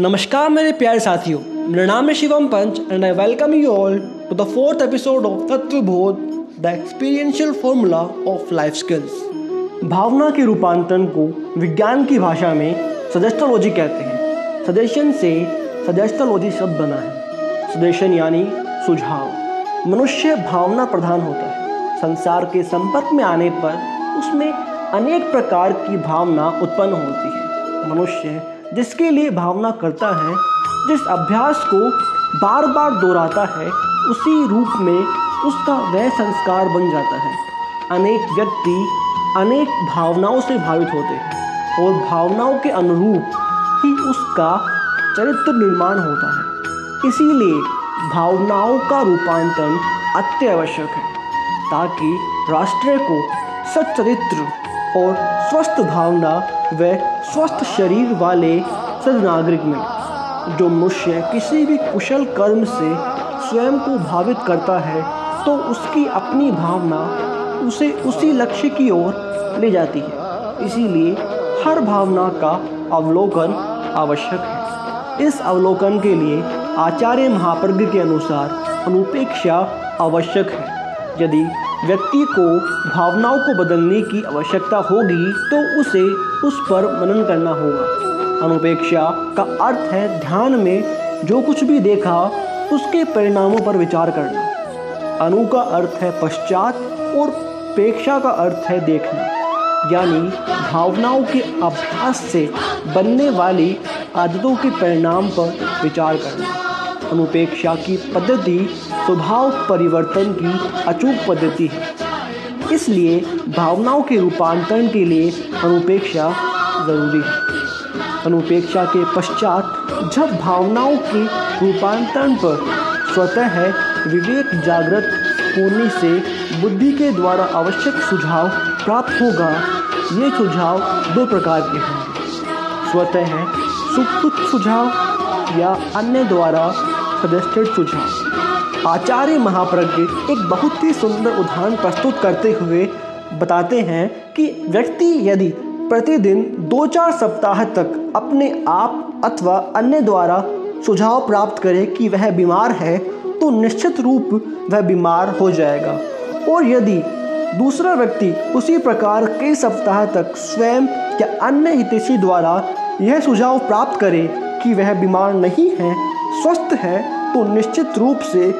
नमस्कार मेरे प्यारे साथियों, मेरा नाम है Shivam Panch and I welcome you all to the fourth episode of Tattvabodh the experiential formula of life skills भावना के रूपांतरण को विज्ञान की भाषा में सजेस्टोलॉजी कहते हैं। सजेशन से सजेस्टोलॉजी शब्द बना है। सजेशन यानी सुझाव। मनुष्य भावना प्रधान होता है। संसार के संपर्क में आने पर उसमें अनेक प्रकार की भावना उत्पन्न होती है। मनुष्य जिसके लिए भावना करता है, जिस अभ्यास को बार बार दोहराता है, उसी रूप में उसका वह संस्कार बन जाता है। अनेक व्यक्ति अनेक भावनाओं से भावित होते हैं और भावनाओं के अनुरूप ही उसका चरित्र निर्माण होता है। इसीलिए भावनाओं का रूपांतरण अत्यावश्यक है, ताकि राष्ट्र को सच्चरित्र और स्वस्थ भावना व स्वस्थ शरीर वाले सदनागरिक में, जो मनुष्य किसी भी कुशल कर्म से स्वयं को भावित करता है तो उसकी अपनी भावना उसे उसी लक्ष्य की ओर ले जाती है। इसीलिए हर भावना का अवलोकन आवश्यक है। इस अवलोकन के लिए आचार्य महाप्रज्ञ के अनुसार अनुपेक्षा आवश्यक है। यदि व्यक्ति को भावनाओं को बदलने की आवश्यकता होगी तो उसे उस पर मनन करना होगा। अनुपेक्षा का अर्थ है ध्यान में जो कुछ भी देखा, उसके परिणामों पर विचार करना। अनु का अर्थ है पश्चात और पेक्षा का अर्थ है देखना। यानी भावनाओं के अभ्यास से बनने वाली आदतों के परिणाम पर विचार करना। अनुपेक्षा की पद्धति स्वभाव परिवर्तन की अचूक पद्धति है। इसलिए भावनाओं के रूपांतरण के लिए अनुपेक्षा ज़रूरी है? अनुपेक्षा के पश्चात जब भावनाओं के रूपांतरण पर स्वतः है विवेक जागृत होने से बुद्धि के द्वारा आवश्यक सुझाव प्राप्त होगा, ये सुझाव दो प्रकार के हैं। स्वतः सुखुत सुझाव या अन्य द्वारा सुझाव। आचार्य महाप्रज्ञ एक बहुत ही सुंदर उदाहरण प्रस्तुत करते हुए बताते हैं कि व्यक्ति यदि प्रतिदिन दो चार सप्ताह तक अपने आप अथवा अन्य द्वारा सुझाव प्राप्त करे कि वह बीमार है तो निश्चित रूप वह बीमार हो जाएगा। और यदि दूसरा व्यक्ति उसी प्रकार कई सप्ताह तक स्वयं या अन्य हितैषी द्वारा यह सुझाव प्राप्त करे कि वह बीमार नहीं है, स्वस्थ है तो निश्चित रूप से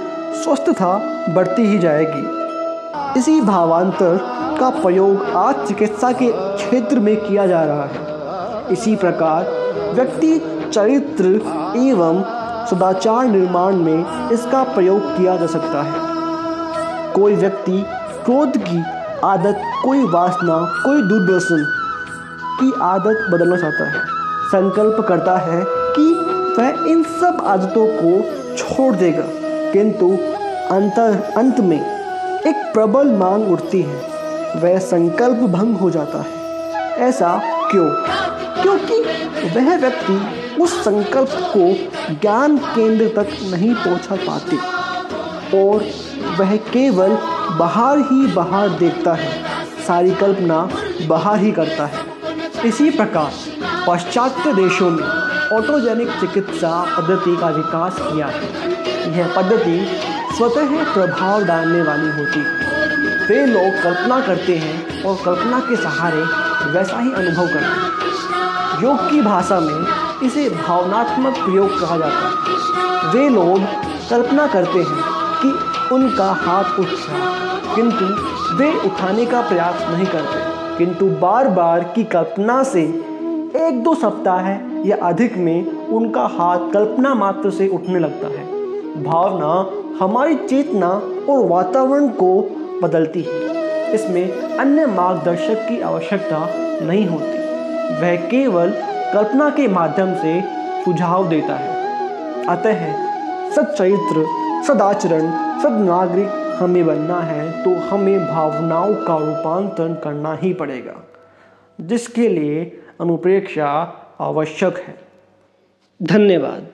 स्वस्थता बढ़ती ही जाएगी। इसी भावांतर का प्रयोग आज चिकित्सा के क्षेत्र में किया जा रहा है। इसी प्रकार, व्यक्ति चरित्र एवं सदाचार निर्माण में इसका प्रयोग किया जा सकता है। कोई व्यक्ति क्रोध की आदत, कोई वासना, कोई दुर्दर्शन की आदत बदलना चाहता है। संकल्प करता है कि वह इन सब आदतों को छोड़ देगा। किंतु अंतर अंत में एक प्रबल मांग उठती है। वह संकल्प भंग हो जाता है। ऐसा क्यों? क्योंकि वह व्यक्ति उस संकल्प को ज्ञान केंद्र तक नहीं पहुँचा पाते। और वह केवल बाहर ही बाहर देखता है। सारी कल्पना बाहर ही करता है। इसी प्रकार पाश्चात्य देशों में ऑटोजेनिक चिकित्सा पद्धति का विकास किया। है यह पद्धति स्वतः प्रभाव डालने वाली होती। है वे लोग कल्पना करते हैं और कल्पना के सहारे वैसा ही अनुभव करते हैं। योग की भाषा में इसे भावनात्मक प्रयोग कहा जाता है। वे लोग कल्पना करते हैं कि उनका हाथ उठ रहा किंतु वे उठाने का प्रयास नहीं करते। किंतु बार बार की कल्पना से एक दो सप्ताह या अधिक में उनका हाथ कल्पना मात्र से उठने लगता है। भावना हमारी चेतना और वातावरण को बदलती है। इसमें अन्य मार्गदर्शक की आवश्यकता नहीं होती। वह केवल कल्पना के माध्यम से सुझाव देता है। अतः सच्चरित्र, सदाचरण, सदनागरिक हमें बनना है तो हमें भावनाओं का रूपांतरण करना ही पड़ेगा। जिसके लिए अनुप्रेक्षा आवश्यक है। धन्यवाद।